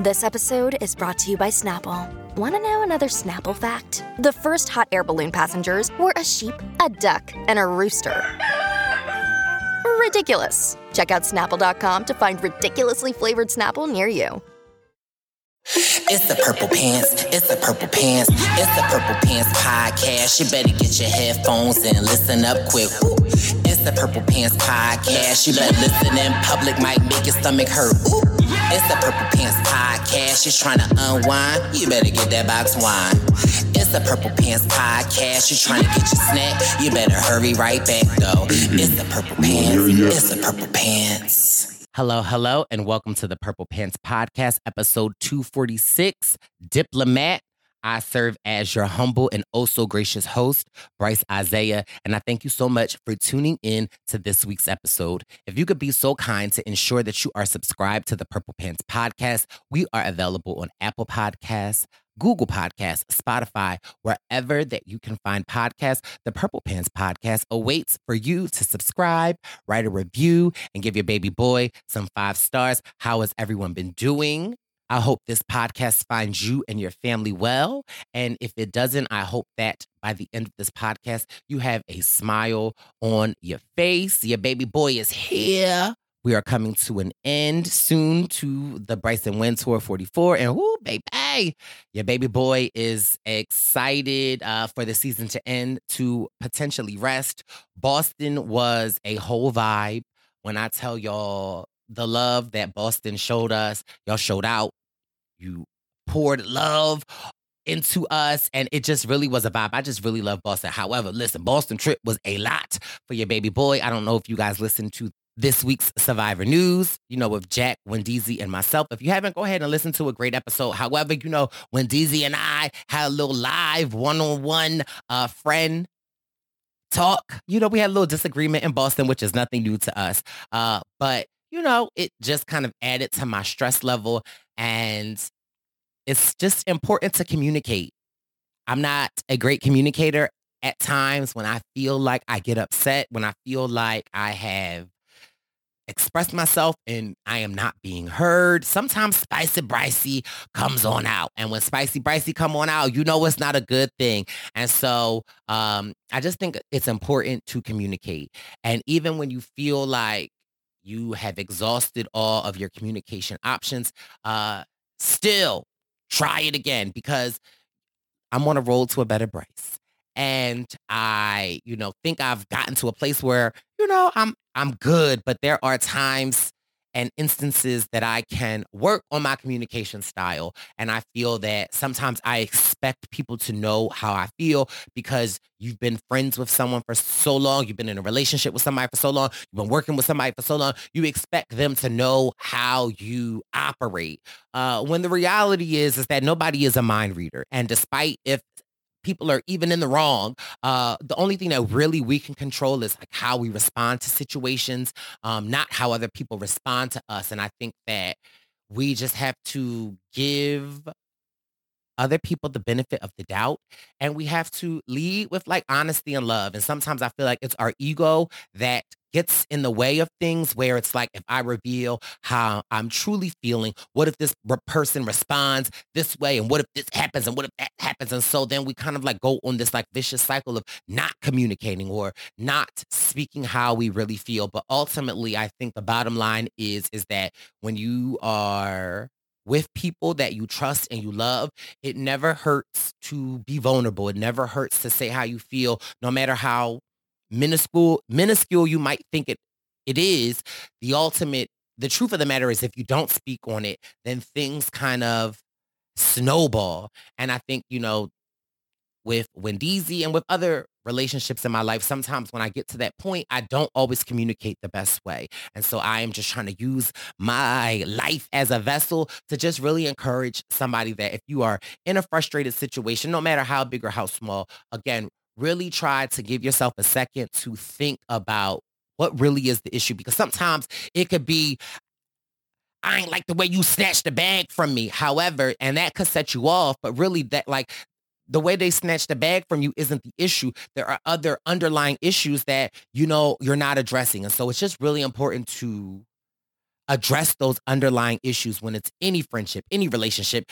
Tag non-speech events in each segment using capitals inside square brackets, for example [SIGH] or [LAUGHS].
This episode is brought to you by Snapple. Want to know another Snapple fact? The first hot air balloon passengers were a sheep, a duck, and a rooster. Ridiculous. Check out snapple.com to find ridiculously flavored Snapple near you. It's the Purple Pants. It's the Purple Pants. It's the Purple Pants podcast. You better get your headphones and listen up quick. It's the Purple Pants podcast. You better listen in public, might make your stomach hurt. Ooh. It's the Purple Pants podcast. You're trying to unwind. You better get that box wine. It's the Purple Pants podcast. You're trying to get your snack. You better hurry right back though. It's the Purple Pants. It's the Purple Pants. Hello, hello, and welcome to the Purple Pants Podcast, episode 246, Diplomat. I serve as your humble and oh so gracious host, Brice Izyah, and I thank you so much for tuning in to this week's episode. If you could be so kind to ensure that you are subscribed to the Purple Pants Podcast, we are available on Apple Podcasts, Google Podcasts, Spotify, wherever that you can find podcasts. The Purple Pants Podcast awaits for you to subscribe, write a review, and give your baby boy some five stars. How has everyone been doing? I hope this podcast finds you and your family well. And if it doesn't, I hope that by the end of this podcast, you have a smile on your face. Your baby boy is here. We are coming to an end soon to the Brice and Wynn Tour 44. And whoo, baby, your baby boy is excited uh, for the season to end to potentially rest. Boston was a whole vibe. When I tell y'all the love that Boston showed us, y'all showed out. You poured love into us and it just really was a vibe. I just really love Boston. However, listen, Boston trip was a lot for your baby boy. I don't know if you guys listened to this week's Survivor News, you know, with Jack, Wendeezy, and myself. If you haven't, go ahead and listen to a great episode. However, you know, Wendeezy and I had a little live one-on-one uh, friend talk. You know, we had a little disagreement in Boston, which is nothing new to us. Uh, but, you know, it just kind of added to my stress level. And it's just important to communicate. I'm not a great communicator at times when I feel like I get upset, when I feel like I have expressed myself and I am not being heard. Sometimes Spicy Brycey comes on out. And when Spicy Brycey come on out, you know it's not a good thing. And so um, I just think it's important to communicate. And even when you feel like you have exhausted all of your communication options, uh, still try it again because I'm on a roll to a better Brice and I, you know, think I've gotten to a place where, you know, I'm I'm good, but there are times and instances that I can work on my communication style. And I feel that sometimes I expect people to know how I feel because you've been friends with someone for so long. You've been in a relationship with somebody for so long. You've been working with somebody for so long. You expect them to know how you operate. Uh, when the reality is, is that nobody is a mind reader. And despite if people are even in the wrong. Uh, the only thing that really we can control is like how we respond to situations, um, not how other people respond to us. And I think that we just have to give other people the benefit of the doubt and we have to lead with like honesty and love and sometimes i feel like it's our ego that gets in the way of things where it's like if I reveal how I'm truly feeling, what if this person responds this way and what if this happens and what if that happens? And so then we kind of like go on this like vicious cycle of not communicating or not speaking how we really feel. But ultimately, I think the bottom line is, is that when you are with people that you trust and you love, it never hurts to be vulnerable. It never hurts to say how you feel, no matter how minuscule minuscule you might think it it is the ultimate the truth of the matter is if you don't speak on it then things kind of snowball and i think you know with Wendeezy and with other relationships in my life, sometimes when I get to that point, I don't always communicate the best way. And so I am just trying to use my life as a vessel to just really encourage somebody that if you are in a frustrated situation, no matter how big or how small, again, really try to give yourself a second to think about what really is the issue because sometimes it could be I ain't like the way you snatched the bag from me. However, and that could set you off, but really that like the way they snatched the bag from you isn't the issue. There are other underlying issues that, you know, you're not addressing. And so it's just really important to address those underlying issues when it's any friendship, any relationship,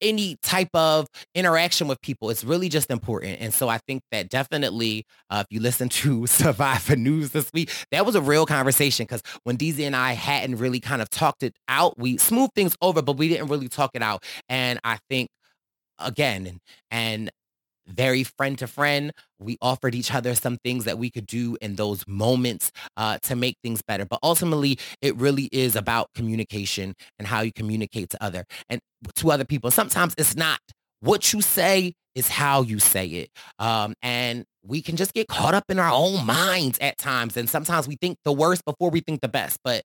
any type of interaction with people. It's really just important. And so I think that definitely, uh, if you listen to [LAUGHS] Survivor News this week, that was a real conversation because Wendeezy and I hadn't really kind of talked it out, we smoothed things over, but we didn't really talk it out. And I think again, and, very friend to friend. We offered each other some things that we could do in those moments uh, to make things better. But ultimately, it really is about communication and how you communicate to other and to other people. Sometimes it's not what you say is how you say it. Um, and we can just get caught up in our own minds at times. And sometimes we think the worst before we think the best. But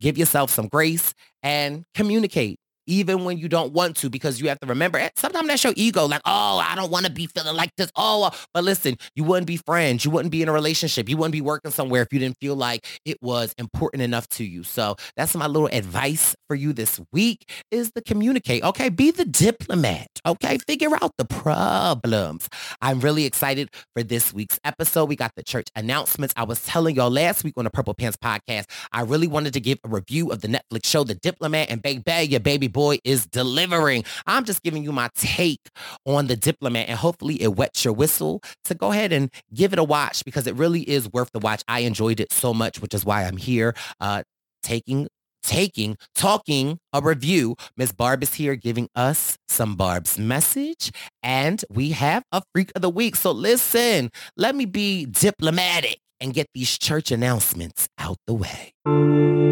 give yourself some grace and communicate even when you don't want to, because you have to remember eh, sometimes that's your ego, like, oh, I don't want to be feeling like this. Oh, uh, but listen, you wouldn't be friends. You wouldn't be in a relationship. You wouldn't be working somewhere if you didn't feel like it was important enough to you. So that's my little advice for you this week is to communicate. Okay. Be the diplomat. Okay. Figure out the problems. I'm really excited for this week's episode. We got the church announcements. I was telling y'all last week on the Purple Pants podcast, I really wanted to give a review of the Netflix show, The Diplomat and big Baby, your baby boy is delivering. I'm just giving you my take on the diplomat and hopefully it wets your whistle to go ahead and give it a watch because it really is worth the watch. I enjoyed it so much, which is why I'm here uh, taking taking, talking a review. Miss Barb is here giving us some Barb's message, and we have a freak of the week. So listen, let me be diplomatic and get these church announcements out the way.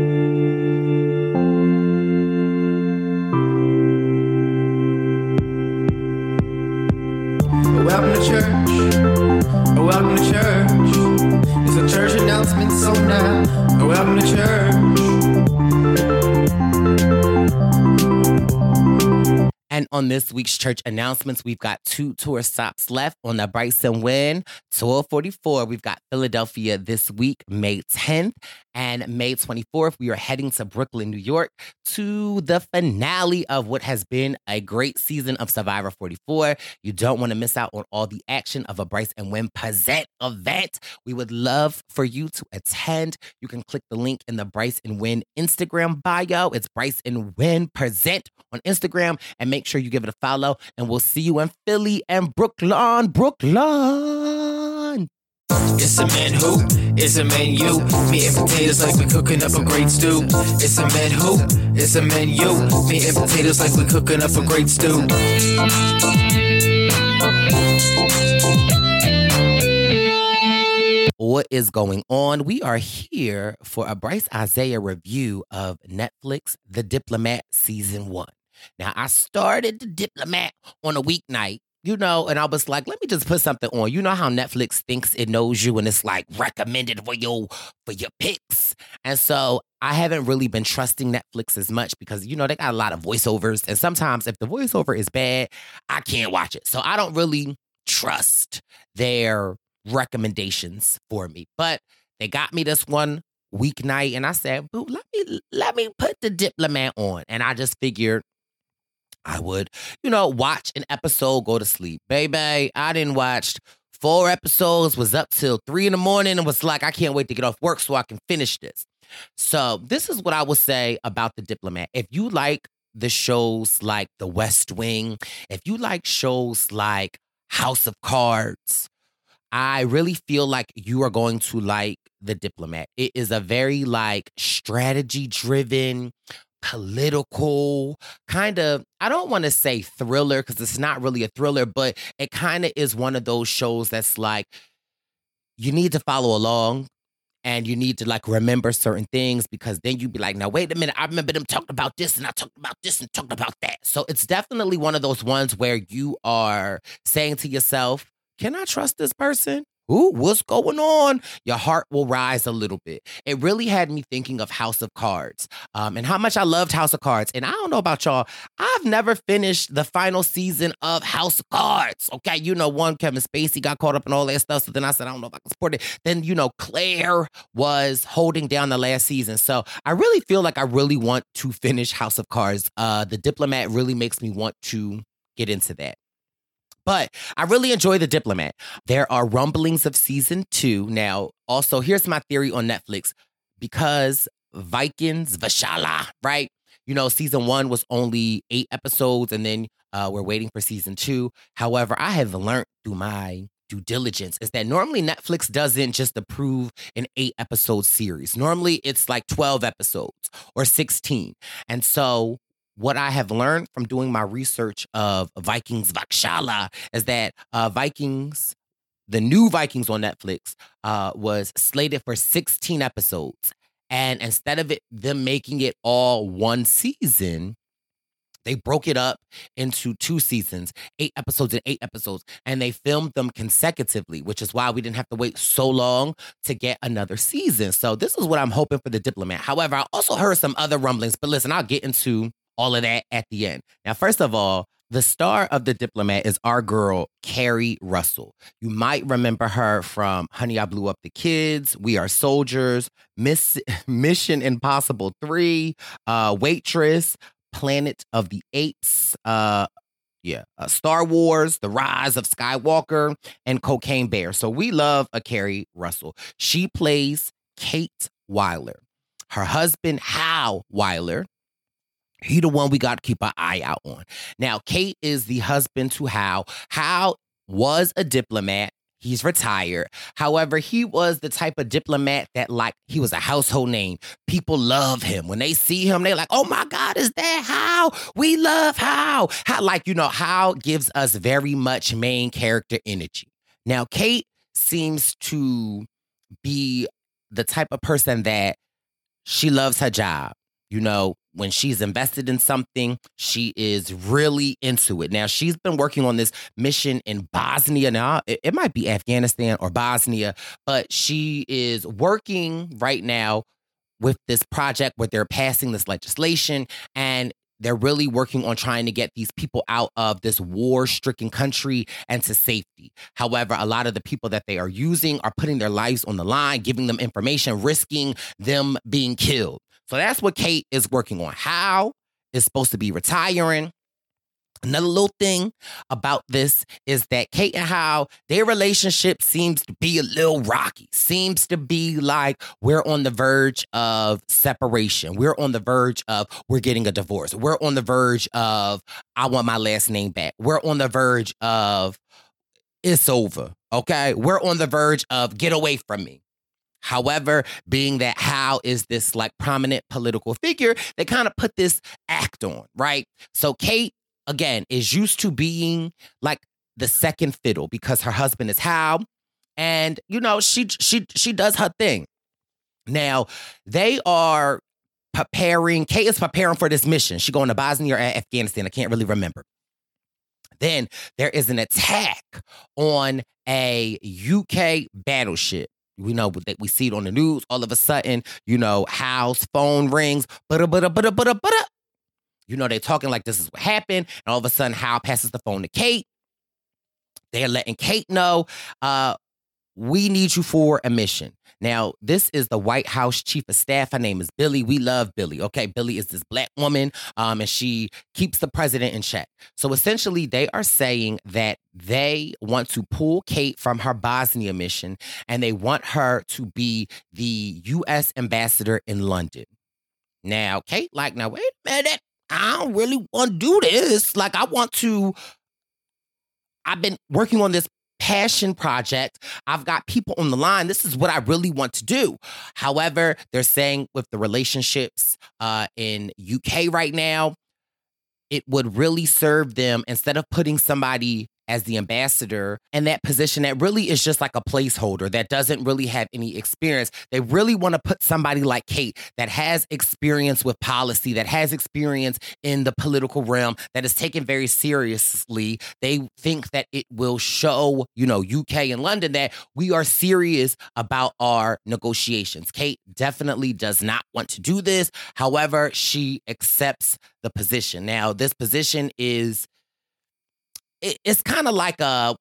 So church. And on this week's church announcements, we've got two tour stops left on the Brice and Wynn. Tour 44, we've got Philadelphia this week, May 10th. And May 24th, we are heading to Brooklyn, New York to the finale of what has been a great season of Survivor 44. You don't want to miss out on all the action of a Brice and Wynn Present event. We would love for you to attend. You can click the link in the Brice and Wynn Instagram bio. It's Brice and Wynn Present on Instagram and make sure you give it a follow. And we'll see you in Philly and Brooklyn, Brooklyn. It's a man who, it's a menu. Meat and potatoes like we cooking up a great stew. It's a man who, it's a menu. Meat and potatoes like we cooking up a great stew. What is going on? We are here for a Brice Izyah review of Netflix The Diplomat Season 1. Now, I started The Diplomat on a weeknight you know, and I was like, let me just put something on. You know how Netflix thinks it knows you and it's like recommended for your for your picks. And so I haven't really been trusting Netflix as much because you know they got a lot of voiceovers. And sometimes if the voiceover is bad, I can't watch it. So I don't really trust their recommendations for me. But they got me this one weeknight and I said, Boo, let me let me put the diplomat on. And I just figured I would, you know, watch an episode, go to sleep. Baby, I didn't watch four episodes, was up till three in the morning and was like, I can't wait to get off work so I can finish this. So, this is what I would say about The Diplomat. If you like the shows like The West Wing, if you like shows like House of Cards, I really feel like you are going to like The Diplomat. It is a very like strategy driven, political kind of i don't want to say thriller because it's not really a thriller but it kind of is one of those shows that's like you need to follow along and you need to like remember certain things because then you'd be like now wait a minute i remember them talking about this and i talked about this and talked about that. So it's definitely one of those ones where you are saying to yourself can i trust this person Ooh, what's going on? Your heart will rise a little bit. It really had me thinking of House of Cards um, and how much I loved House of Cards. And I don't know about y'all, I've never finished the final season of House of Cards. Okay, you know, one, Kevin Spacey got caught up in all that stuff. So then I said, I don't know if I can support it. Then, you know, Claire was holding down the last season. So I really feel like I really want to finish House of Cards. Uh, the Diplomat really makes me want to get into that. But I really enjoy The Diplomat. There are rumblings of season two. Now, also, here's my theory on Netflix because Vikings, Valhalla, right? You know, season one was only eight episodes, and then uh, we're waiting for season two. However, I have learned through my due diligence is that normally Netflix doesn't just approve an eight episode series. Normally it's like 12 episodes or 16. And so what I have learned from doing my research of Vikings Valhalla is that uh, Vikings, the new Vikings on Netflix, uh, was slated for 16 episodes. And instead of it them making it all one season, they broke it up into two seasons, eight episodes and eight episodes, and they filmed them consecutively, which is why we didn't have to wait so long to get another season. So this is what I'm hoping for the diplomat. However, I also heard some other rumblings, but listen, I'll get into all of that at the end. Now, first of all, the star of The Diplomat is our girl, Keri Russell. You might remember her from Honey, I Blew Up the Kids, We Are Soldiers, Miss, [LAUGHS] Mission Impossible 3, uh, Waitress, Planet of the Apes, uh, yeah, uh, Star Wars, The Rise of Skywalker, and Cocaine Bear. So we love a Keri Russell. She plays Kate Wyler. Her husband, Hal Wyler, he the one we got to keep our eye out on. Now, Kate is the husband to Hal. Hal was a diplomat. He's retired. However, he was the type of diplomat that, like, he was a household name. People love him. When they see him, they're like, oh my God, is that Hal? We love Hal. Hal, like, you know, Hal gives us very much main character energy. Now, Kate seems to be the type of person that she loves her job. You know, when she's invested in something, she is really into it. Now, she's been working on this mission in Bosnia. Now, it, it, might be Afghanistan or Bosnia, but she is working right now with this project where they're passing this legislation and they're really working on trying to get these people out of this war stricken country and to safety. However, a lot of the people that they are using are putting their lives on the line, giving them information, risking them being killed. So that's what Kate is working on. Hal is supposed to be retiring. Another little thing about this is that Kate and Hal, their relationship seems to be a little rocky. Seems to be like we're on the verge of separation. We're on the verge of we're getting a divorce. We're on the verge of I want my last name back. We're on the verge of it's over. Okay. We're on the verge of get away from me. However, being that Hal is this like prominent political figure, they kind of put this act on, right? So Kate, again, is used to being like the second fiddle because her husband is Hal. And, you know, she she she does her thing. Now, they are preparing, Kate is preparing for this mission. She going to Bosnia or Afghanistan. I can't really remember. Then there is an attack on a UK battleship we know that we see it on the news. All of a sudden, you know, Hal's phone rings. But but but but but You know, they're talking like this is what happened, and all of a sudden, Hal passes the phone to Kate. They're letting Kate know, uh, we need you for a mission. Now, this is the White House chief of staff. Her name is Billie. We love Billie. Okay, Billie is this black woman, um, and she keeps the president in check. So essentially, they are saying that they want to pull Kate from her Bosnia mission, and they want her to be the U.S. ambassador in London. Now, Kate, like, now wait a minute. I don't really want to do this. Like, I want to. I've been working on this passion project. I've got people on the line. This is what I really want to do. However, they're saying with the relationships uh, in UK right now, it would really serve them instead of putting somebody as the ambassador and that position that really is just like a placeholder that doesn't really have any experience. They really want to put somebody like Kate that has experience with policy, that has experience in the political realm, that is taken very seriously. They think that it will show, you know, UK and London that we are serious about our negotiations. Kate definitely does not want to do this. However, she accepts the position. Now, this position is it, it's kind of like a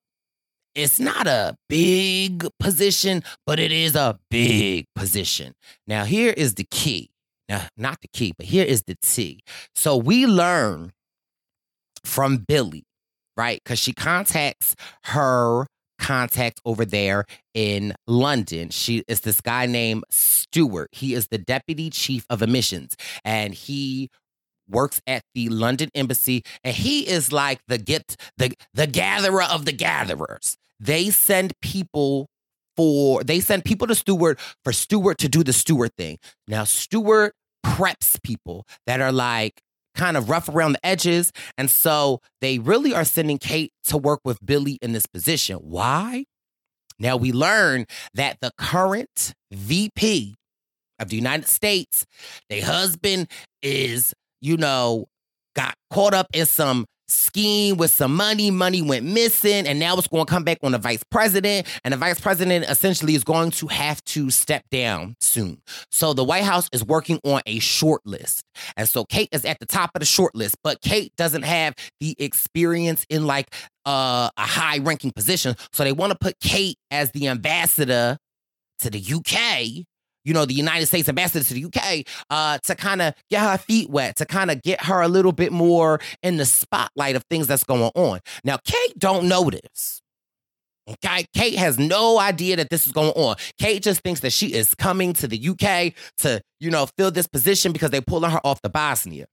it's not a big position, but it is a big position. Now, here is the key. Now, not the key, but here is the T. So we learn from Billie, right? Because she contacts her contact over there in London. She is this guy named Stuart. He is the deputy chief of emissions, and he works at the London embassy, and he is like the get the the gatherer of the gatherers. They send people for they send people to Stuart for Stuart to do the Stuart thing. Now Stuart preps people that are like kind of rough around the edges. And so they really are sending Kate to work with Billie in this position. Why? Now we learn that the current VP of the United States, their husband is, you know, got caught up in some scheme with some money. Money went missing, and now it's going to come back on the vice president. And the vice president essentially is going to have to step down soon. So the White House is working on a short list. And so Kate is at the top of the short list, but Kate doesn't have the experience in like uh, a high ranking position. So they want to put Kate as the ambassador to the UK you know, the United States ambassador to the UK uh, to kind of get her feet wet, to kind of get her a little bit more in the spotlight of things that's going on. Now, Kate don't this. Okay, Kate has no idea that this is going on. Kate just thinks that she is coming to the UK to, you know, fill this position because they're pulling her off the Bosnia.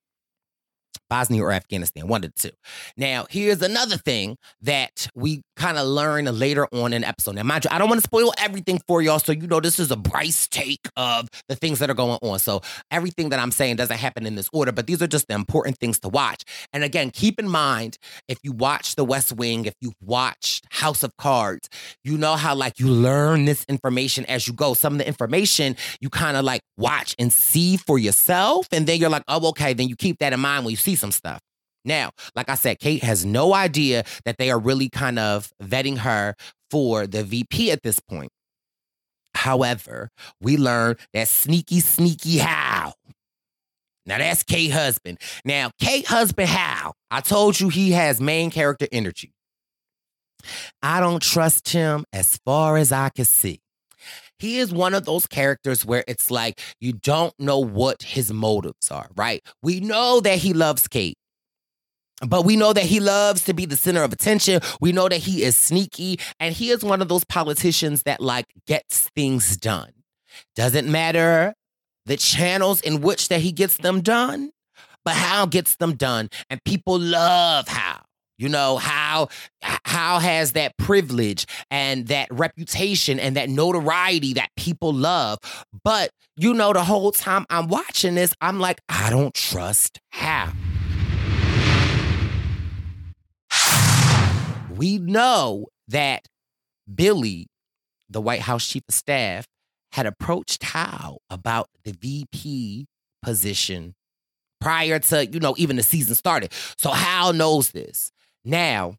Bosnia or Afghanistan, one of the two. Now, here's another thing that we kind of learn later on in the episode. Now, mind you, I don't want to spoil everything for y'all, so you know this is a Brice take of the things that are going on. So everything that I'm saying doesn't happen in this order, but these are just the important things to watch. And again, keep in mind if you watch The West Wing, if you watched House of Cards, you know how like you learn this information as you go. Some of the information you kind of like watch and see for yourself, and then you're like, oh, okay, then you keep that in mind when you see some stuff. Now, like I said, Kate has no idea that they are really kind of vetting her for the VP at this point. However, we learn that sneaky, sneaky Hal. Now that's Kate husband. Now, Kate husband Hal, I told you he has main character energy. I don't trust him as far as I can see he is one of those characters where it's like you don't know what his motives are, right? We know that he loves Kate. But we know that he loves to be the center of attention. We know that he is sneaky and he is one of those politicians that like gets things done. Doesn't matter the channels in which that he gets them done, but Hal gets them done and people love Hal. You know, how how has that privilege and that reputation and that notoriety that people love. But you know, the whole time I'm watching this, I'm like, I don't trust Hal. We know that Billie, the White House chief of staff, had approached Hal about the VP position prior to, you know, even the season started. So Hal knows this. Now,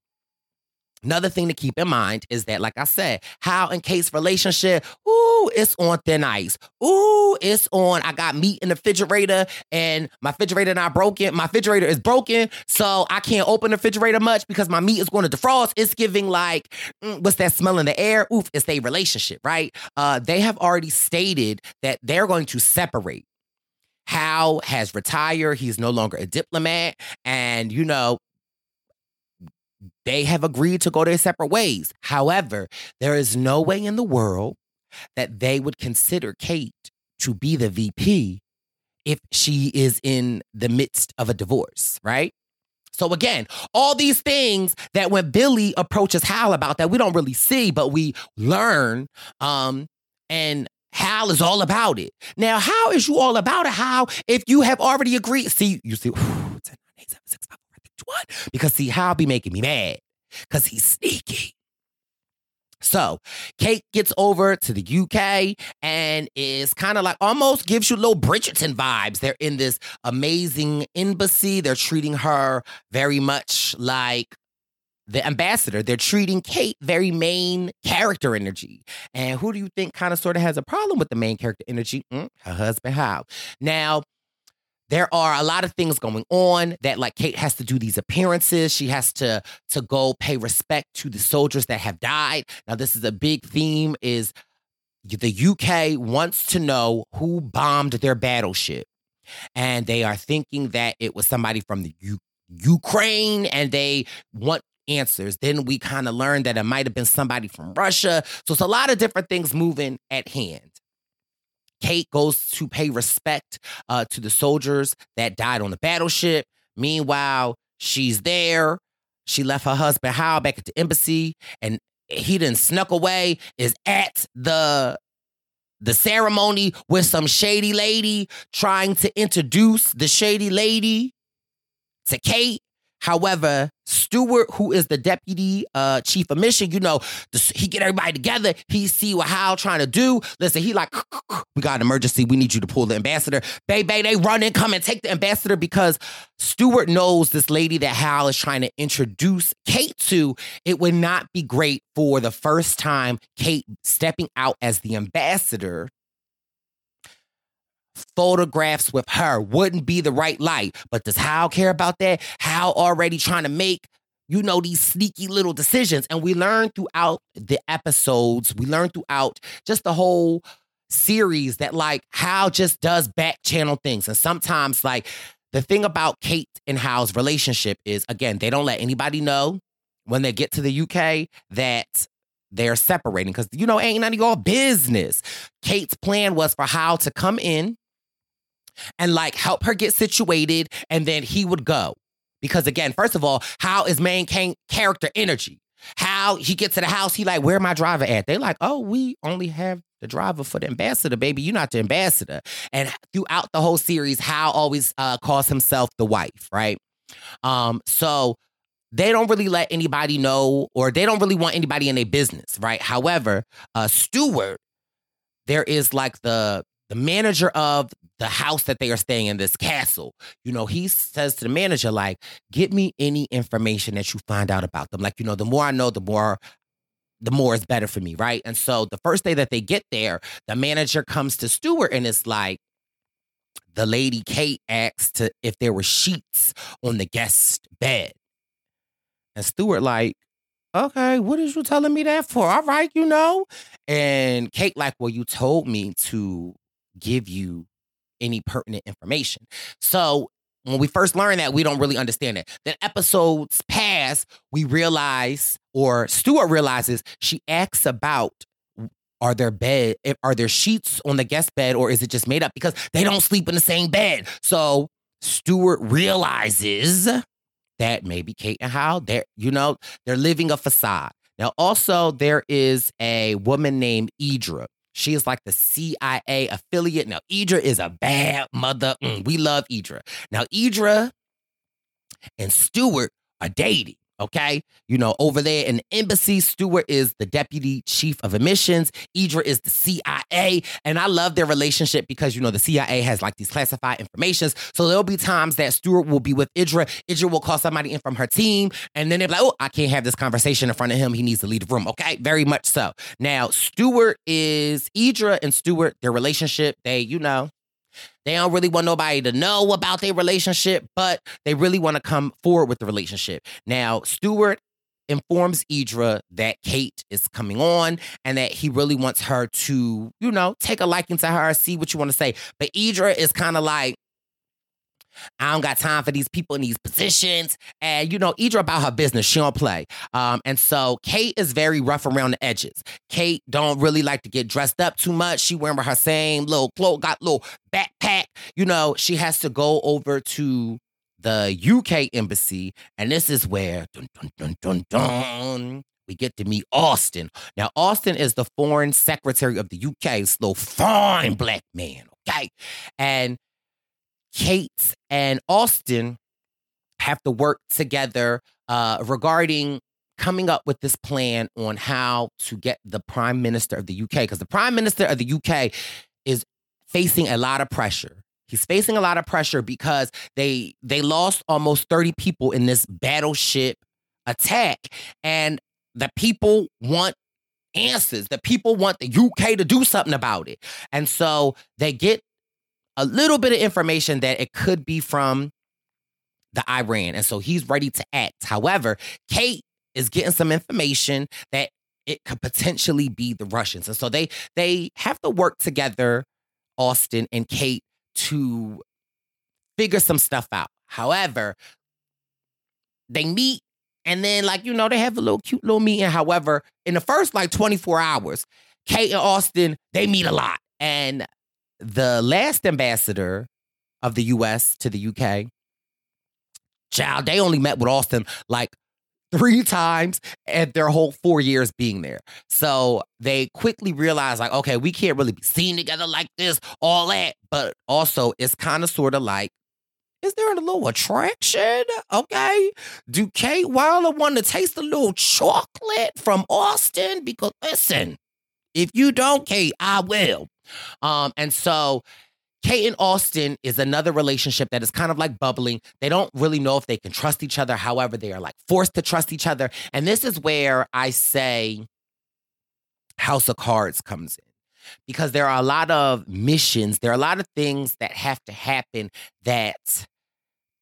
Another thing to keep in mind is that, like I said, Hal and Kate's relationship, ooh, it's on thin ice. Ooh, it's on. I got meat in the refrigerator and my refrigerator not broken. My refrigerator is broken, so I can't open the refrigerator much because my meat is going to defrost. It's giving like, mm, what's that smell in the air? Oof, it's a relationship, right? Uh, they have already stated that they're going to separate. Hal has retired. He's no longer a diplomat. And, you know, they have agreed to go their separate ways. However, there is no way in the world that they would consider Kate to be the VP if she is in the midst of a divorce, right? So again, all these things that when Billie approaches Hal about that, we don't really see, but we learn. Um, and Hal is all about it. Now, Hal is you all about it? Hal if you have already agreed? See, you see, [SIGHS] whew, because see, Hal be making me mad because he's sneaky. So Kate gets over to the UK and is kind of like almost gives you little Bridgerton vibes. They're in this amazing embassy. They're treating her very much like the ambassador. They're treating Kate very main character energy. And who do you think kind of sort of has a problem with the main character energy? Mm, her husband, Hal? Now, there are a lot of things going on that like Kate has to do these appearances. She has to to go pay respect to the soldiers that have died. Now this is a big theme is the UK wants to know who bombed their battleship. And they are thinking that it was somebody from the U- Ukraine and they want answers. Then we kind of learned that it might have been somebody from Russia. So it's a lot of different things moving at hand. Kate goes to pay respect uh, to the soldiers that died on the battleship. Meanwhile, she's there. She left her husband Hal back at the embassy, and he didn't snuck away. Is at the the ceremony with some shady lady trying to introduce the shady lady to Kate. However, Stuart, who is the deputy uh, chief of mission, you know, he get everybody together. He see what Hal trying to do. Listen, he like, [CLEARS THROAT] we got an emergency. We need you to pull the ambassador. Baby, they run in, come and take the ambassador because Stuart knows this lady that Hal is trying to introduce Kate to. It would not be great for the first time Kate stepping out as the ambassador photographs with her wouldn't be the right light. But does Hal care about that? Hal already trying to make you know, these sneaky little decisions. And we learn throughout the episodes, we learn throughout just the whole series that like Hal just does back channel things. And sometimes, like, the thing about Kate and Hal's relationship is, again, they don't let anybody know when they get to the UK that they're separating because, you know, ain't none of y'all business. Kate's plan was for Hal to come in and like help her get situated, and then he would go. Because again, first of all, Hal is main character energy? Hal he gets to the house, he like, where my driver at? They like, oh, we only have the driver for the ambassador, baby. You're not the ambassador. And throughout the whole series, Hal always uh, calls himself the wife, right? Um, so they don't really let anybody know, or they don't really want anybody in their business, right? However, uh, Stewart, there is like the the manager of the house that they are staying in, this castle, you know, he says to the manager, like, get me any information that you find out about them. Like, you know, the more I know, the more the more is better for me, right? And so the first day that they get there, the manager comes to Stuart and it's like, the lady Kate asked to if there were sheets on the guest bed. And Stuart like, okay, what is you telling me that for? All right, you know. And Kate like, well, you told me to give you any pertinent information. So when we first learn that, we don't really understand it. Then episodes pass, we realize, or Stuart realizes, she asks about are there bed eh, are there sheets on the guest bed or is it just made up because they don't sleep in the same bed so stuart realizes that maybe kate and hal they're you know they're living a facade now also there is a woman named eidra she is like the CIA affiliate. Now, Eidra is a bad mother. Mm, we love Eidra. Now, Eidra and Stuart are dating. Okay. You know, over there in the embassy, Stuart is the deputy chief of admissions. Eidra is the CIA. And I love their relationship because, you know, the CIA has like these classified informations. So there'll be times that Stuart will be with Eidra. Eidra will call somebody in from her team. And then they're like, oh, I can't have this conversation in front of him. He needs to leave the room. Okay. Very much so. Now, Stuart is Eidra and Stuart, their relationship, they, you know, they don't really want nobody to know about their relationship, but they really want to come forward with the relationship. Now, Stuart informs Eidra that Kate is coming on and that he really wants her to, you know, take a liking to her, see what you want to say. But Eidra is kind of like, I don't got time for these people in these positions. And, you know, Eidra about her business. She don't play. Um, and so Kate is very rough around the edges. Kate don't really like to get dressed up too much. She wearing her same little clothes, got little backpack. You know, she has to go over to the UK embassy. And this is where dun, dun, dun, dun, dun, we get to meet Austin. Now, Austin is the foreign secretary of the UK. Little fine black man, okay? And Kate and Austin have to work together uh, regarding coming up with this plan on how to get the prime minister of the UK because the prime minister of the UK is facing a lot of pressure. He's facing a lot of pressure because they they lost almost 30 people in this battleship attack and the people want answers. The people want the UK to do something about it. And so they get a little bit of information that it could be from the Iran. And so he's ready to act. However, Kate is getting some information that it could potentially be the Russians. And so they they have to work together, Austin and Kate, to figure some stuff out. However, they meet And then, like, you know, they have a little cute little meeting. However, in the first like 24 hours, Kate and Austin, they meet a lot. And the last ambassador of the US to the UK, child, they only met with Austin like three times at their whole four years being there. So they quickly realized, like, okay, we can't really be seen together like this, all that. But also, it's kind of sort of like, is there a little attraction? Okay. Do Kate Wyler want to taste a little chocolate from Austin? Because listen, if you don't, Kate, I will. Um, and so Kate and Austin is another relationship that is kind of like bubbling. They don't really know if they can trust each other. However, they are like forced to trust each other. And this is where I say House of Cards comes in because there are a lot of missions, there are a lot of things that have to happen that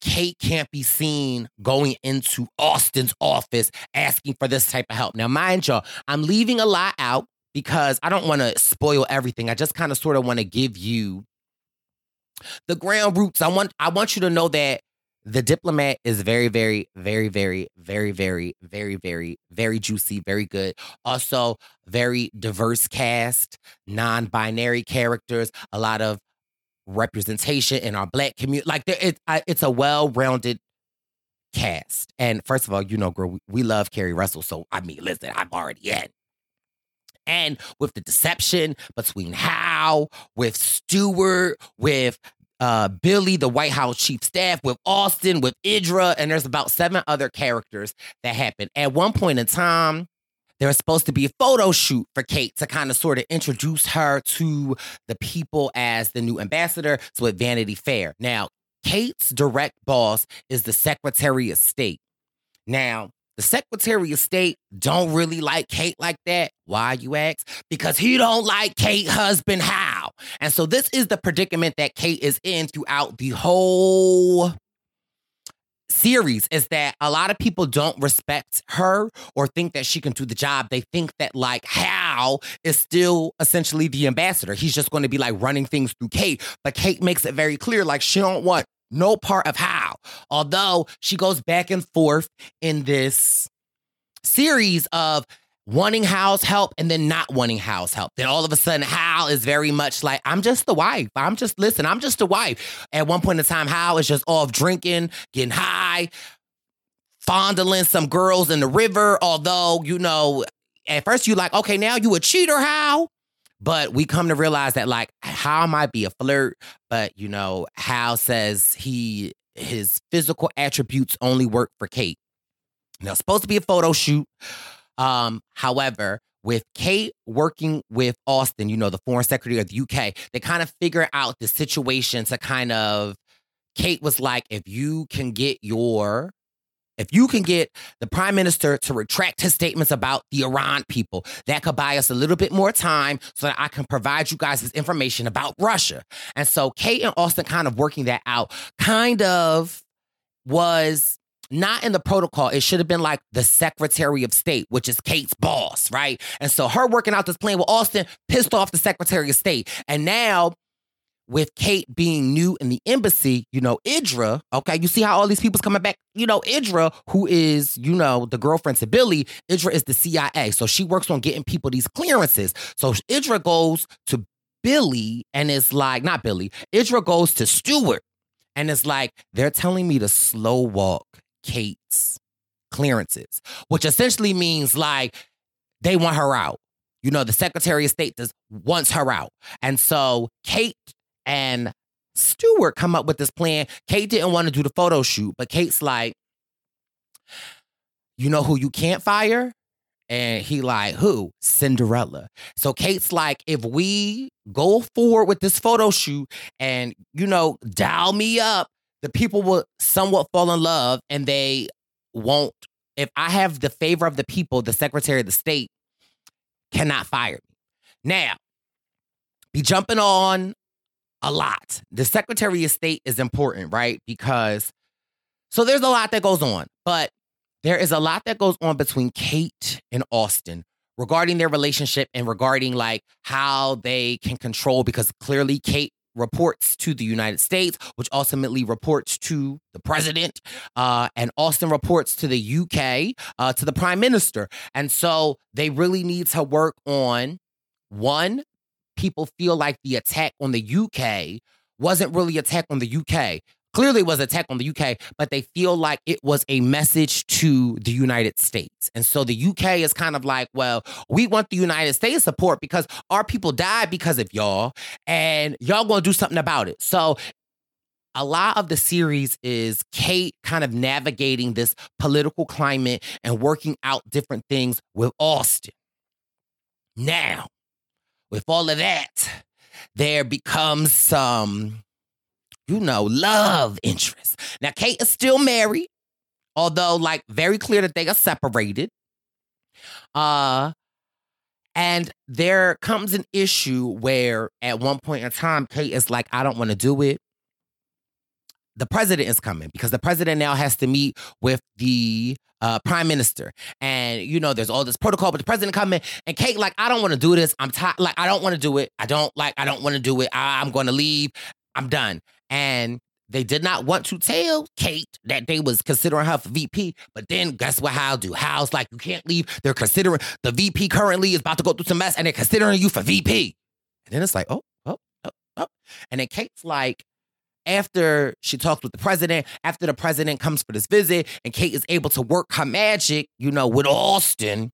Kate can't be seen going into Austin's office asking for this type of help. Now, mind y'all, I'm leaving a lot out because I don't want to spoil everything. I just kind of sort of want to give you the ground roots. I want I want you to know that the diplomat is very, very, very, very, very, very, very, very, very juicy, very good. Also, very diverse cast, non-binary characters, a lot of representation in our black community. Like there, it's a well-rounded cast. And first of all, you know, girl, we, we love Keri Russell. So I mean, listen, I'm already in. And with the deception between Hal, with Stuart, with uh, Billie, the White House chief staff, with Austin, with Eidra, and there's about seven other characters that happen. At one point in time, there was supposed to be a photo shoot for Kate to kind of sort of introduce her to the people as the new ambassador. So at Vanity Fair. Now, Kate's direct boss is the Secretary of State. Now, the Secretary of State don't really like Kate like that. Why, you ask? Because he don't like Kate husband Hal. And so this is the predicament that Kate is in throughout the whole series is that a lot of people don't respect her or think that she can do the job. They think that like Hal is still essentially the ambassador. He's just going to be like running things through Kate. But Kate makes it very clear like she don't want no part of Hal. Although she goes back and forth in this series of wanting Hal's help and then not wanting Hal's help. Then all of a sudden, Hal is very much like, I'm just the wife. I'm just, listen, I'm just a wife. At one point in time, Hal is just off drinking, getting high, fondling some girls in the river. Although, you know, at first you're like, okay, now you a cheater, Hal. But we come to realize that like Hal might be a flirt, but you know, Hal says he his physical attributes only work for Kate. Now, supposed to be a photo shoot. Um, however, with Kate working with Austin, you know, the foreign secretary of the UK, they kind of figure out the situation to kind of Kate was like, if you can get your if you can get the prime minister to retract his statements about the Iran people, that could buy us a little bit more time so that I can provide you guys this information about Russia. And so Kate and Austin kind of working that out kind of was not in the protocol. It should have been like the Secretary of State, which is Kate's boss, right? And so her working out this plan with Austin pissed off the Secretary of State. And now with Kate being new in the embassy, you know, Eidra, okay, you see how all these people's coming back. You know, Eidra, who is, you know, the girlfriend to Billie, Eidra is the CIA. So she works on getting people these clearances. So Eidra goes to Billie and is like, not Billie, Eidra goes to Stuart and it's like, they're telling me to slow walk Kate's clearances, which essentially means like they want her out. You know, the Secretary of State does wants her out. And so Kate and Stuart come up with this plan. Kate didn't want to do the photo shoot, but Kate's like, you know who you can't fire? And he like, who? Cinderella. So Kate's like, if we go forward with this photo shoot and, you know, dial me up, the people will somewhat fall in love and they won't. If I have the favor of the people, the Secretary of the State cannot fire me. Now, be jumping on a lot. The Secretary of State is important, right? Because so there's a lot that goes on, but there is a lot that goes on between Kate and Austin regarding their relationship and regarding like how they can control because clearly Kate reports to the United States, which ultimately reports to the president, uh, and Austin reports to the UK, uh, to the prime minister. And so they really need to work on one, people feel like the attack on the UK wasn't really attack on the UK clearly was attack on the UK, but they feel like it was a message to the United States. And so the UK is kind of like, well, we want the United States support because our people died because of y'all, and y'all gonna do something about it. So a lot of the series is Kate kind of navigating this political climate and working out different things with Austin. Now, with all of that, there becomes some you know, love interest. Now, Kate is still married, although, like, very clear that they are separated. Uh, and there comes an issue where at one point in time, Kate is like, I don't want to do it. The president is coming because the president now has to meet with the uh, prime minister. And, you know, there's all this protocol, but the president coming and Kate, like, I don't want to do this. I'm tired. Like, I don't want to do it. I don't like, I don't want to do it. I- I'm going to leave. I'm done. And they did not want to tell Kate that they was considering her for VP. But then guess what Hal do? Hal's like, you can't leave. They're considering the VP currently is about to go through some mess and they're considering you for VP. And then it's like, oh, oh, oh, oh. And then Kate's like, after she talks with the president, after the president comes for this visit, and Kate is able to work her magic, you know, with Austin,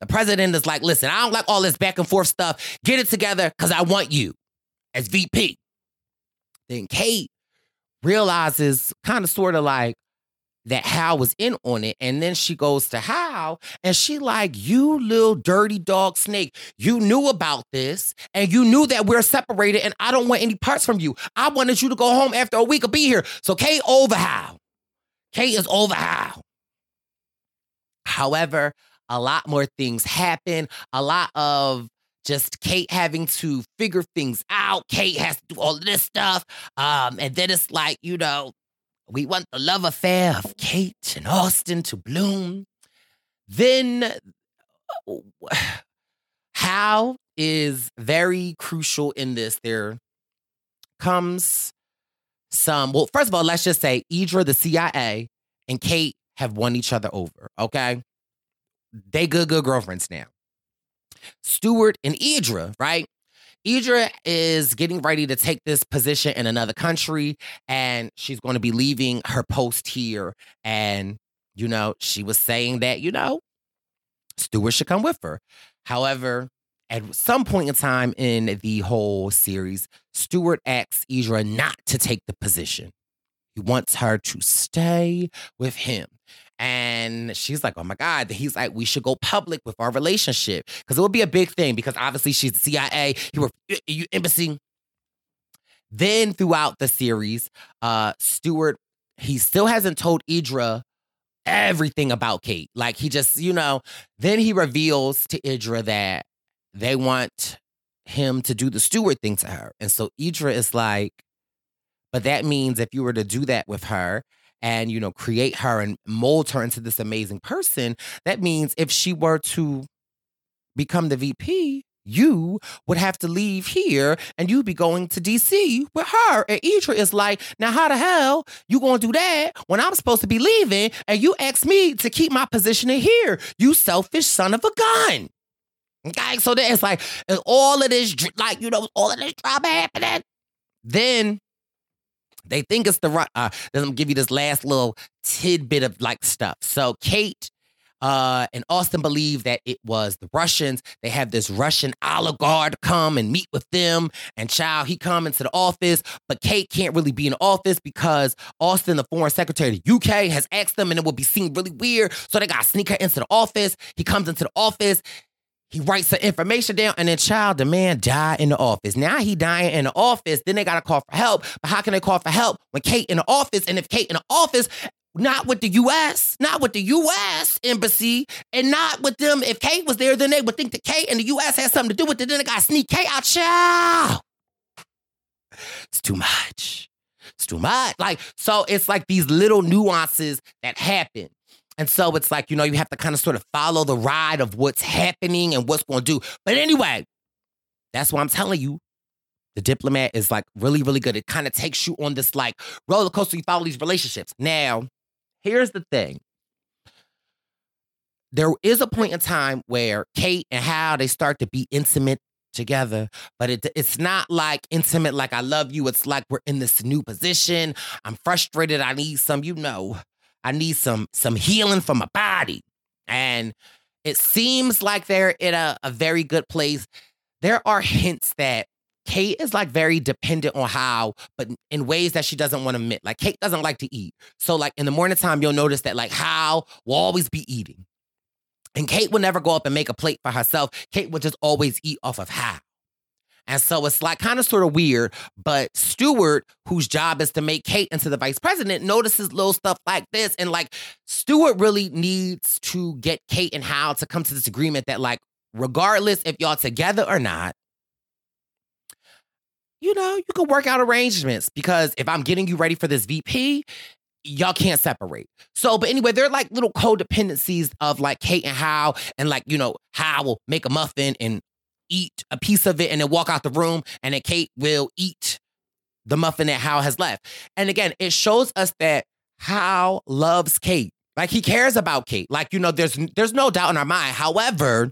the president is like, listen, I don't like all this back and forth stuff. Get it together because I want you as VP. Then Kate realizes, kind of sort of like, that Hal was in on it. And then she goes to Hal and she like, you little dirty dog snake, you knew about this and you knew that we're separated and I don't want any parts from you. I wanted you to go home after a week of be here. So Kate over Hal. Kate is over Hal. However, a lot more things happen. A lot of just Kate having to figure things out. Kate has to do all this stuff. Um, and then it's like, you know, we want the love affair of Kate and Austin to bloom. Then [SIGHS] Hal is very crucial in this. There comes some, well, first of all, let's just say Eidra, the CIA, and Kate have won each other over, okay? They good, good girlfriends now. Stuart and Eidra, right? Eidra is getting ready to take this position in another country and she's going to be leaving her post here. And, you know, she was saying that, you know, Stuart should come with her. However, at some point in time in the whole series, Stuart asks Eidra not to take the position. He wants her to stay with him. And she's like, oh my God. He's like, we should go public with our relationship. Because it would be a big thing because obviously she's the CIA, he were you embassy. Then throughout the series, uh, Stuart, he still hasn't told Eidra everything about Kate. Like he just, you know, then he reveals to Eidra that they want him to do the Stuart thing to her. And so Eidra is like, but that means if you were to do that with her, and you know create her and mold her into this amazing person that means if she were to become the vp you would have to leave here and you'd be going to DC with her. And Eidra is like, now how the hell you gonna do that when I'm supposed to be leaving and you ask me to keep my position in here? You selfish son of a gun. Okay, so then it's like all of this, like, you know, all of this drama happening. Then they think it's the right. Uh, them give you this last little tidbit of like stuff. So Kate uh, and Austin believe that it was the Russians. They have this Russian oligarch come and meet with them. And child, he come into the office, but Kate can't really be in the office because Austin, the foreign secretary of the UK, has asked them and it would be seen really weird. So they got to sneak her into the office. He comes into the office. He writes the information down, and then child, the man died in the office. Now he dying in the office. Then they gotta call for help. But how can they call for help when Kate in the office? And if Kate in the office, not with the U.S., not with the U.S. embassy, and not with them. If Kate was there, then they would think that Kate and the U.S. has something to do with it. Then they gotta sneak Kate out. Child, it's too much. It's too much. Like so, it's like these little nuances that happen. And so it's like, you know, you have to kind of sort of follow the ride of what's happening and what's going to do. But anyway, that's what I'm telling you. The Diplomat is like really, really good. It kind of takes you on this like roller coaster. You follow these relationships. Now, here's the thing. There is a point in time where Kate and Hal they start to be intimate together, but it, it's not like intimate, like I love you. It's like we're in this new position. I'm frustrated. I need some, you know, I need some some healing for my body. And it seems like they're in a, a very good place. There are hints that Kate is like very dependent on Hal, but in ways that she doesn't want to admit. Like Kate doesn't like to eat. So like in the morning time, you'll notice that like Hal will always be eating. And Kate will never go up and make a plate for herself. Kate will just always eat off of Hal. And so it's like kind of sort of weird, but Stuart, whose job is to make Kate into the vice president, notices little stuff like this. And like Stuart really needs to get Kate and Hal to come to this agreement that, like, regardless if y'all together or not, you know, you can work out arrangements because if I'm getting you ready for this VP, y'all can't separate. So, but anyway, they're like little codependencies of like Kate and Hal, and like, you know, Hal will make a muffin and eat a piece of it and then walk out the room, and then Kate will eat the muffin that Hal has left. And again, it shows us that Hal loves Kate. Like he cares about Kate. Like, you know, there's there's no doubt in our mind. However,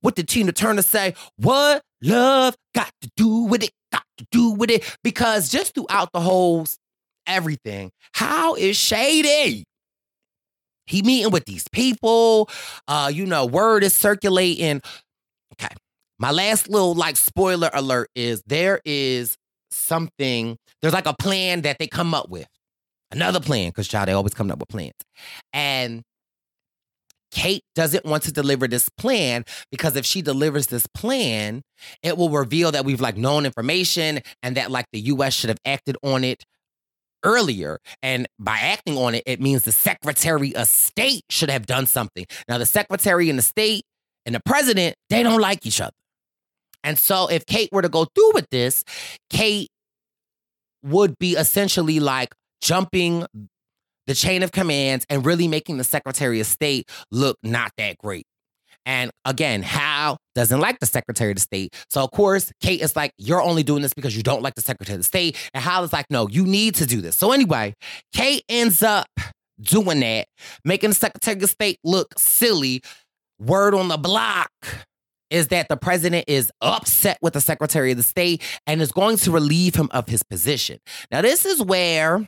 what did Tina Turner say? What love got to do with it? Got to do with it? Because just throughout the whole everything, Hal is shady? He meeting with these people. Uh, you know, word is circulating. My last little like spoiler alert is there is something, there's like a plan that they come up with. Another plan, because child, they always come up with plans. And Kate doesn't want to deliver this plan because if she delivers this plan, it will reveal that we've like known information and that like the US should have acted on it earlier. And by acting on it, it means the Secretary of State should have done something. Now, the Secretary and the State and the President, they don't like each other. And so if Kate were to go through with this, Kate would be essentially like jumping the chain of commands and really making the Secretary of State look not that great. And again, Hal doesn't like the Secretary of State. So, of course, Kate is like, You're only doing this because you don't like the Secretary of State. And Hal is like, No, you need to do this. So, anyway, Kate ends up doing that, making the Secretary of State look silly. Word on the block is that the president is upset with the Secretary of the State and is going to relieve him of his position. Now, this is where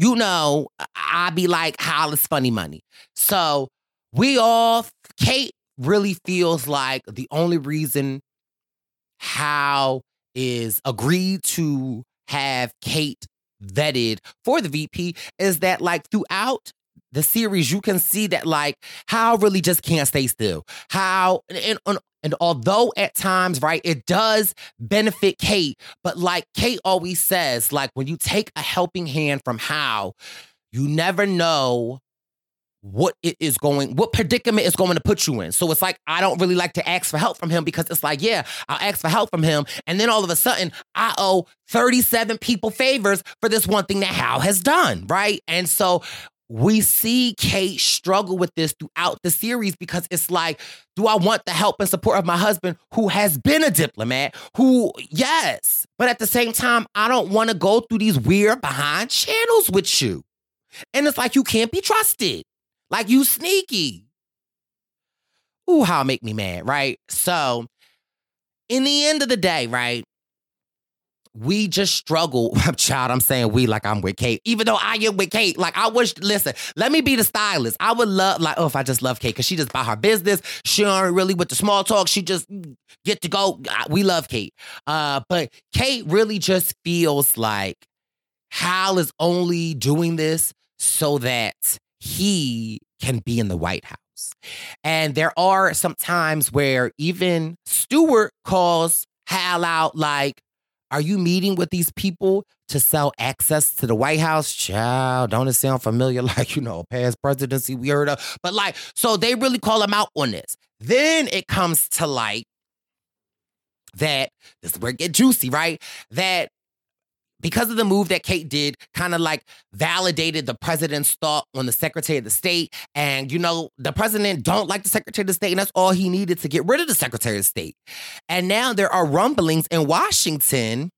you know, I be like, Hal is funny money. So we all, Kate really feels like the only reason Hal is agreed to have Kate vetted for the VP is that like throughout the series, you can see that like Hal really just can't stay still. Hal and, and, and although at times, right, it does benefit Kate, but like Kate always says, like when you take a helping hand from Hal, you never know what it is going, what predicament is going to put you in. So it's like, I don't really like to ask for help from him because it's like, yeah, I'll ask for help from him. And then all of a sudden, I owe 37 people favors for this one thing that Hal has done, right? And so we see Kate struggle with this throughout the series because it's like, do I want the help and support of my husband who has been a diplomat? Who, yes, but at the same time, I don't want to go through these weird behind channels with you. And it's like, you can't be trusted. Like, you sneaky. Ooh, Hal make me mad, right? So, in the end of the day, right? We just struggle. [LAUGHS] Child, I'm saying we like I'm with Kate, even though I am with Kate. Like I wish, listen, let me be the stylist. I would love, like, oh, if I just love Kate, because she just by her business. She aren't really with the small talk. She just get to go. We love Kate. Uh, but Kate really just feels like Hal is only doing this so that he can be in the White House. And there are some times where even Stuart calls Hal out like, are you meeting with these people to sell access to the White House? Child, don't it sound familiar? [LAUGHS] Like, you know, past presidency we heard of. But like, so they really call him out on this. Then it comes to light that this is where it get juicy, right? That because of the move that Kate did, kind of like validated the president's thought on the Secretary of the State. And, you know, the president don't like the Secretary of the State, and that's all he needed to get rid of the Secretary of State. And now there are rumblings in Washington.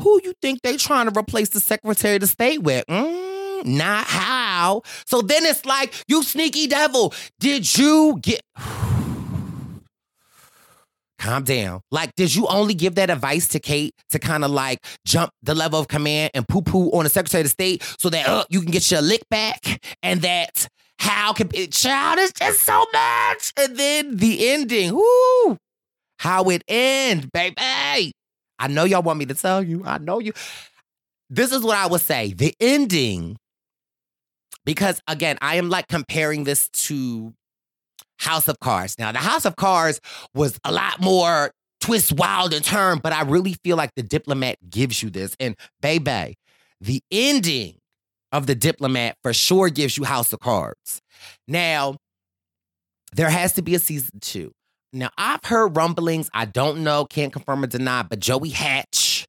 Who you think they trying to replace the Secretary of the State with? Mm, not Hal. So then it's like, you sneaky devil, did you get [SIGHS] calm down. Like, did you only give that advice to Kate to kind of like jump the level of command and poo poo on the Secretary of State so that uh, you can get your lick back and that how can it, child is just so much. And then the ending, whoo, how it end, baby. I know y'all want me to tell you. I know you. This is what I would say. The ending, because again, I am like comparing this to House of Cards. Now, the House of Cards was a lot more twist, wild, and turn, but I really feel like the diplomat gives you this. And baby, the ending of the diplomat for sure gives you House of Cards. Now, there has to be a season two. Now, I've heard rumblings. I don't know, can't confirm or deny, but Joey Hatch,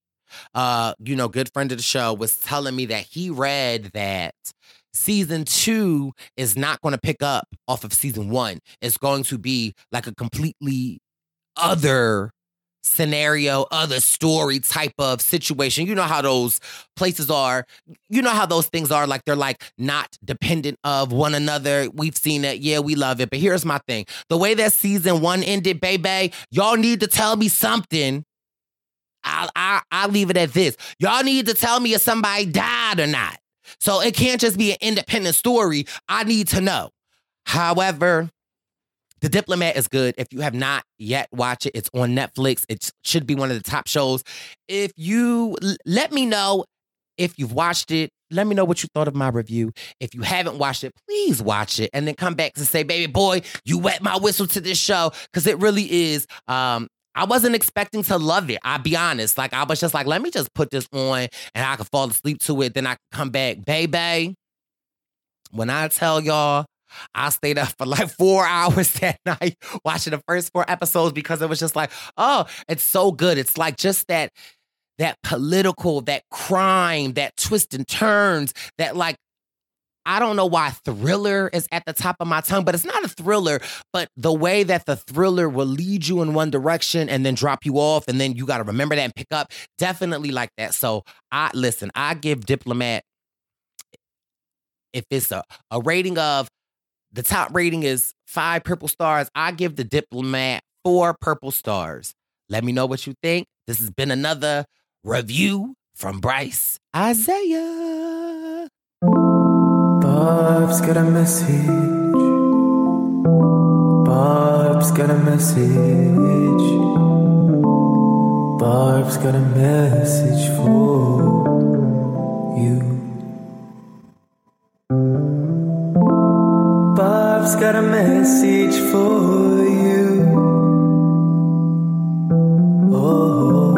uh, you know, good friend of the show, was telling me that he read that season two is not going to pick up off of season one. It's going to be like a completely other scenario, other story type of situation. You know how those places are. You know how those things are like they're like not dependent of one another. We've seen it. Yeah, we love it. But here's my thing. The way that season 1 ended, baby, y'all need to tell me something. I'll, I, I'll leave it at this. Y'all need to tell me if somebody died or not. So it can't just be an independent story. I need to know. However, The Diplomat is good. If you have not yet watched it, it's on Netflix. It should be one of the top shows. If you let me know if you've watched it, let me know what you thought of my review. If you haven't watched it, please watch it and then come back and say, baby boy, you wet my whistle to this show. Cause it really is um, I wasn't expecting to love it. I'll be honest. Like I was just like, let me just put this on and I could fall asleep to it. Then I come back. Baby, when I tell y'all, I stayed up for like four [LAUGHS] hours that night watching the first four episodes because it was just like, oh, it's so good. It's like just that that political, that crime, that twist and turns, that like I don't know why thriller is at the top of my tongue, but it's not a thriller. But the way that the thriller will lead you in one direction and then drop you off, and then you got to remember that and pick up, definitely like that. So I listen, I give Diplomat, if it's a, a rating of the top rating is five purple stars, I give the Diplomat four purple stars. Let me know what you think. This has been another review from Brice Izyah. Barb's got a message. Barb's got a message. Barb's got a message for you. Barb's got a message for you. Oh,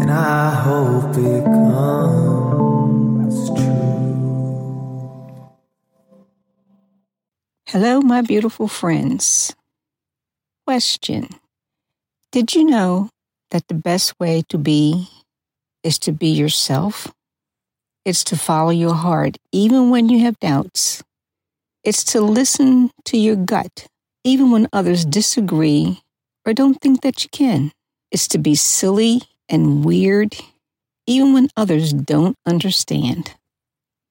and I hope it comes Hello, my beautiful friends. Question Did you know that the best way to be is to be yourself? It's to follow your heart even when you have doubts. It's to listen to your gut even when others disagree or don't think that you can. It's to be silly and weird even when others don't understand.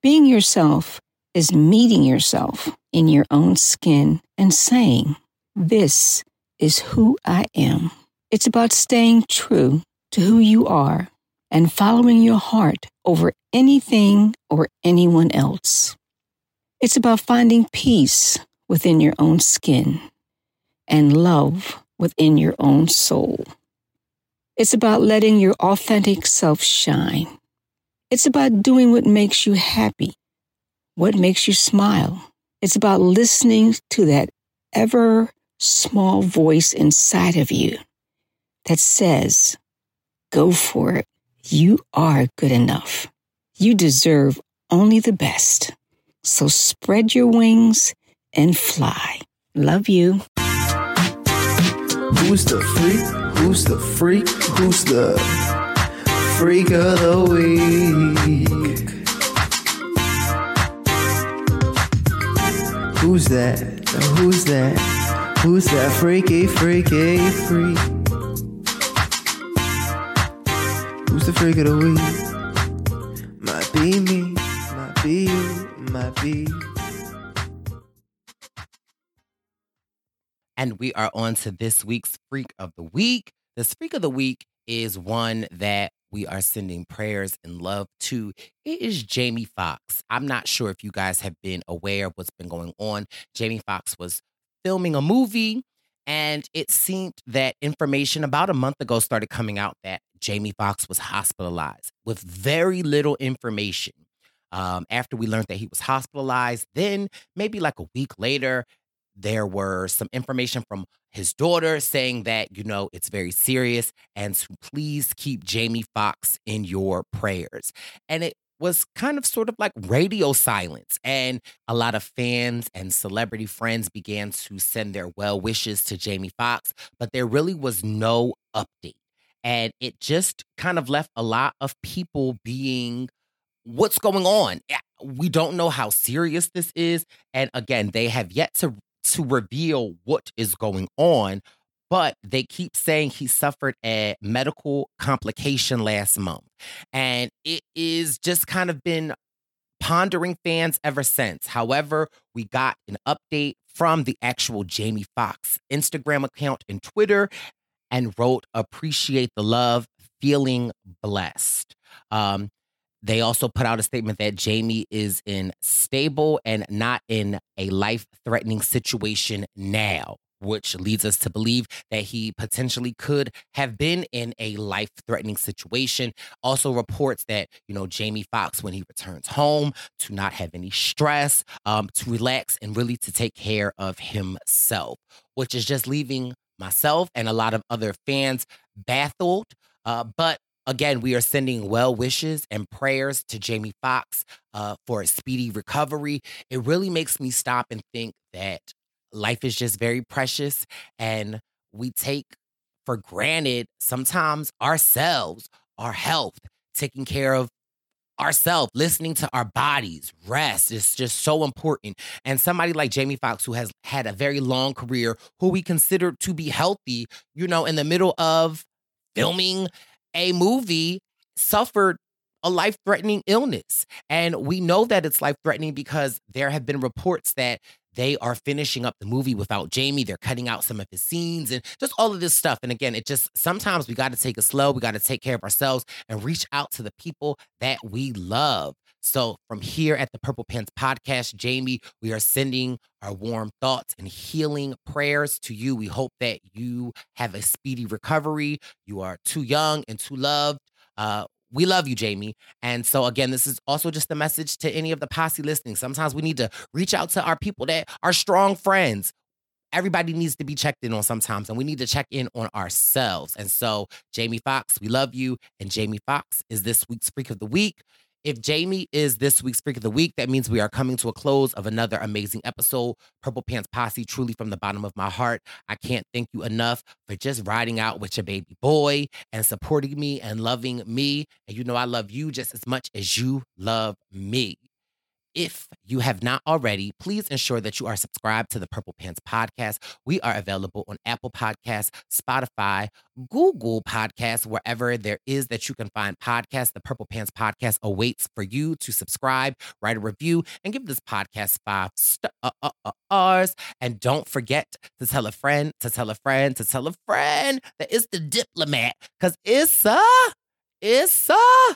Being yourself is meeting yourself in your own skin and saying, This is who I am. It's about staying true to who you are and following your heart over anything or anyone else. It's about finding peace within your own skin and love within your own soul. It's about letting your authentic self shine. It's about doing what makes you happy, what makes you smile. It's about listening to that ever small voice inside of you that says, Go for it. You are good enough. You deserve only the best. So spread your wings and fly. Love you. Who's the freak? Who's the freak? Who's the freak of the week. Who's that? Who's that? Who's that freaky, freaky, freak? Who's the freak of the week? Might be me, might be you, might be. And we are on to this week's Freak of the Week. This Freak of the Week is one that we are sending prayers and love to. It is Jamie Foxx. I'm not sure if you guys have been aware of what's been going on. Jamie Foxx was filming a movie, and it seemed that information about a month ago started coming out that Jamie Foxx was hospitalized with very little information. Um, after we learned that he was hospitalized, then maybe like a week later, there were some information from his daughter saying that, you know, it's very serious and to please keep Jamie Foxx in your prayers. And it was kind of sort of like radio silence. And a lot of fans and celebrity friends began to send their well wishes to Jamie Foxx, but there really was no update. And it just kind of left a lot of people being what's going on? We don't know how serious this is. And again, they have yet to to reveal what is going on, but they keep saying he suffered a medical complication last month. And it is just kind of been pondering fans ever since. However, we got an update from the actual Jamie Foxx Instagram account and Twitter and wrote, Appreciate the love, feeling blessed. Um, they also put out a statement that Jamie is in stable and not in a life threatening situation now, which leads us to believe that he potentially could have been in a life threatening situation. Also reports that, you know, Jamie Foxx, when he returns home, to not have any stress, um, to relax and really to take care of himself, which is just leaving myself and a lot of other fans baffled. Uh, but Again, we are sending well wishes and prayers to Jamie Foxx uh, for a speedy recovery. It really makes me stop and think that life is just very precious and we take for granted sometimes ourselves, our health, taking care of ourselves, listening to our bodies, rest is just so important. And somebody like Jamie Foxx, who has had a very long career, who we consider to be healthy, you know, in the middle of filming a movie suffered a life threatening illness. And we know that it's life threatening because there have been reports that they are finishing up the movie without Jamie. They're cutting out some of his scenes and just all of this stuff. And again, it just sometimes we got to take it slow. We got to take care of ourselves and reach out to the people that we love. So, from here at the Purple Pants Podcast, Jamie, we are sending our warm thoughts and healing prayers to you. We hope that you have a speedy recovery. You are too young and too loved. Uh, we love you, Jamie. And so, again, this is also just a message to any of the posse listening. Sometimes we need to reach out to our people that are strong friends. Everybody needs to be checked in on sometimes, and we need to check in on ourselves. And so, Jamie Foxx, we love you. And Jamie Foxx is this week's Freak of the Week. If Jamie is this week's Freak of the Week, that means we are coming to a close of another amazing episode. Purple Pants Posse, truly from the bottom of my heart, I can't thank you enough for just riding out with your baby boy and supporting me and loving me. And you know, I love you just as much as you love me. If you have not already, please ensure that you are subscribed to the Purple Pants Podcast. We are available on Apple Podcasts, Spotify, Google Podcasts, wherever there is that you can find podcasts. The Purple Pants Podcast awaits for you to subscribe, write a review, and give this podcast five stars. Uh, uh, uh, and don't forget to tell a friend, to tell a friend, to tell a friend that it's the diplomat, because it's a, it's a,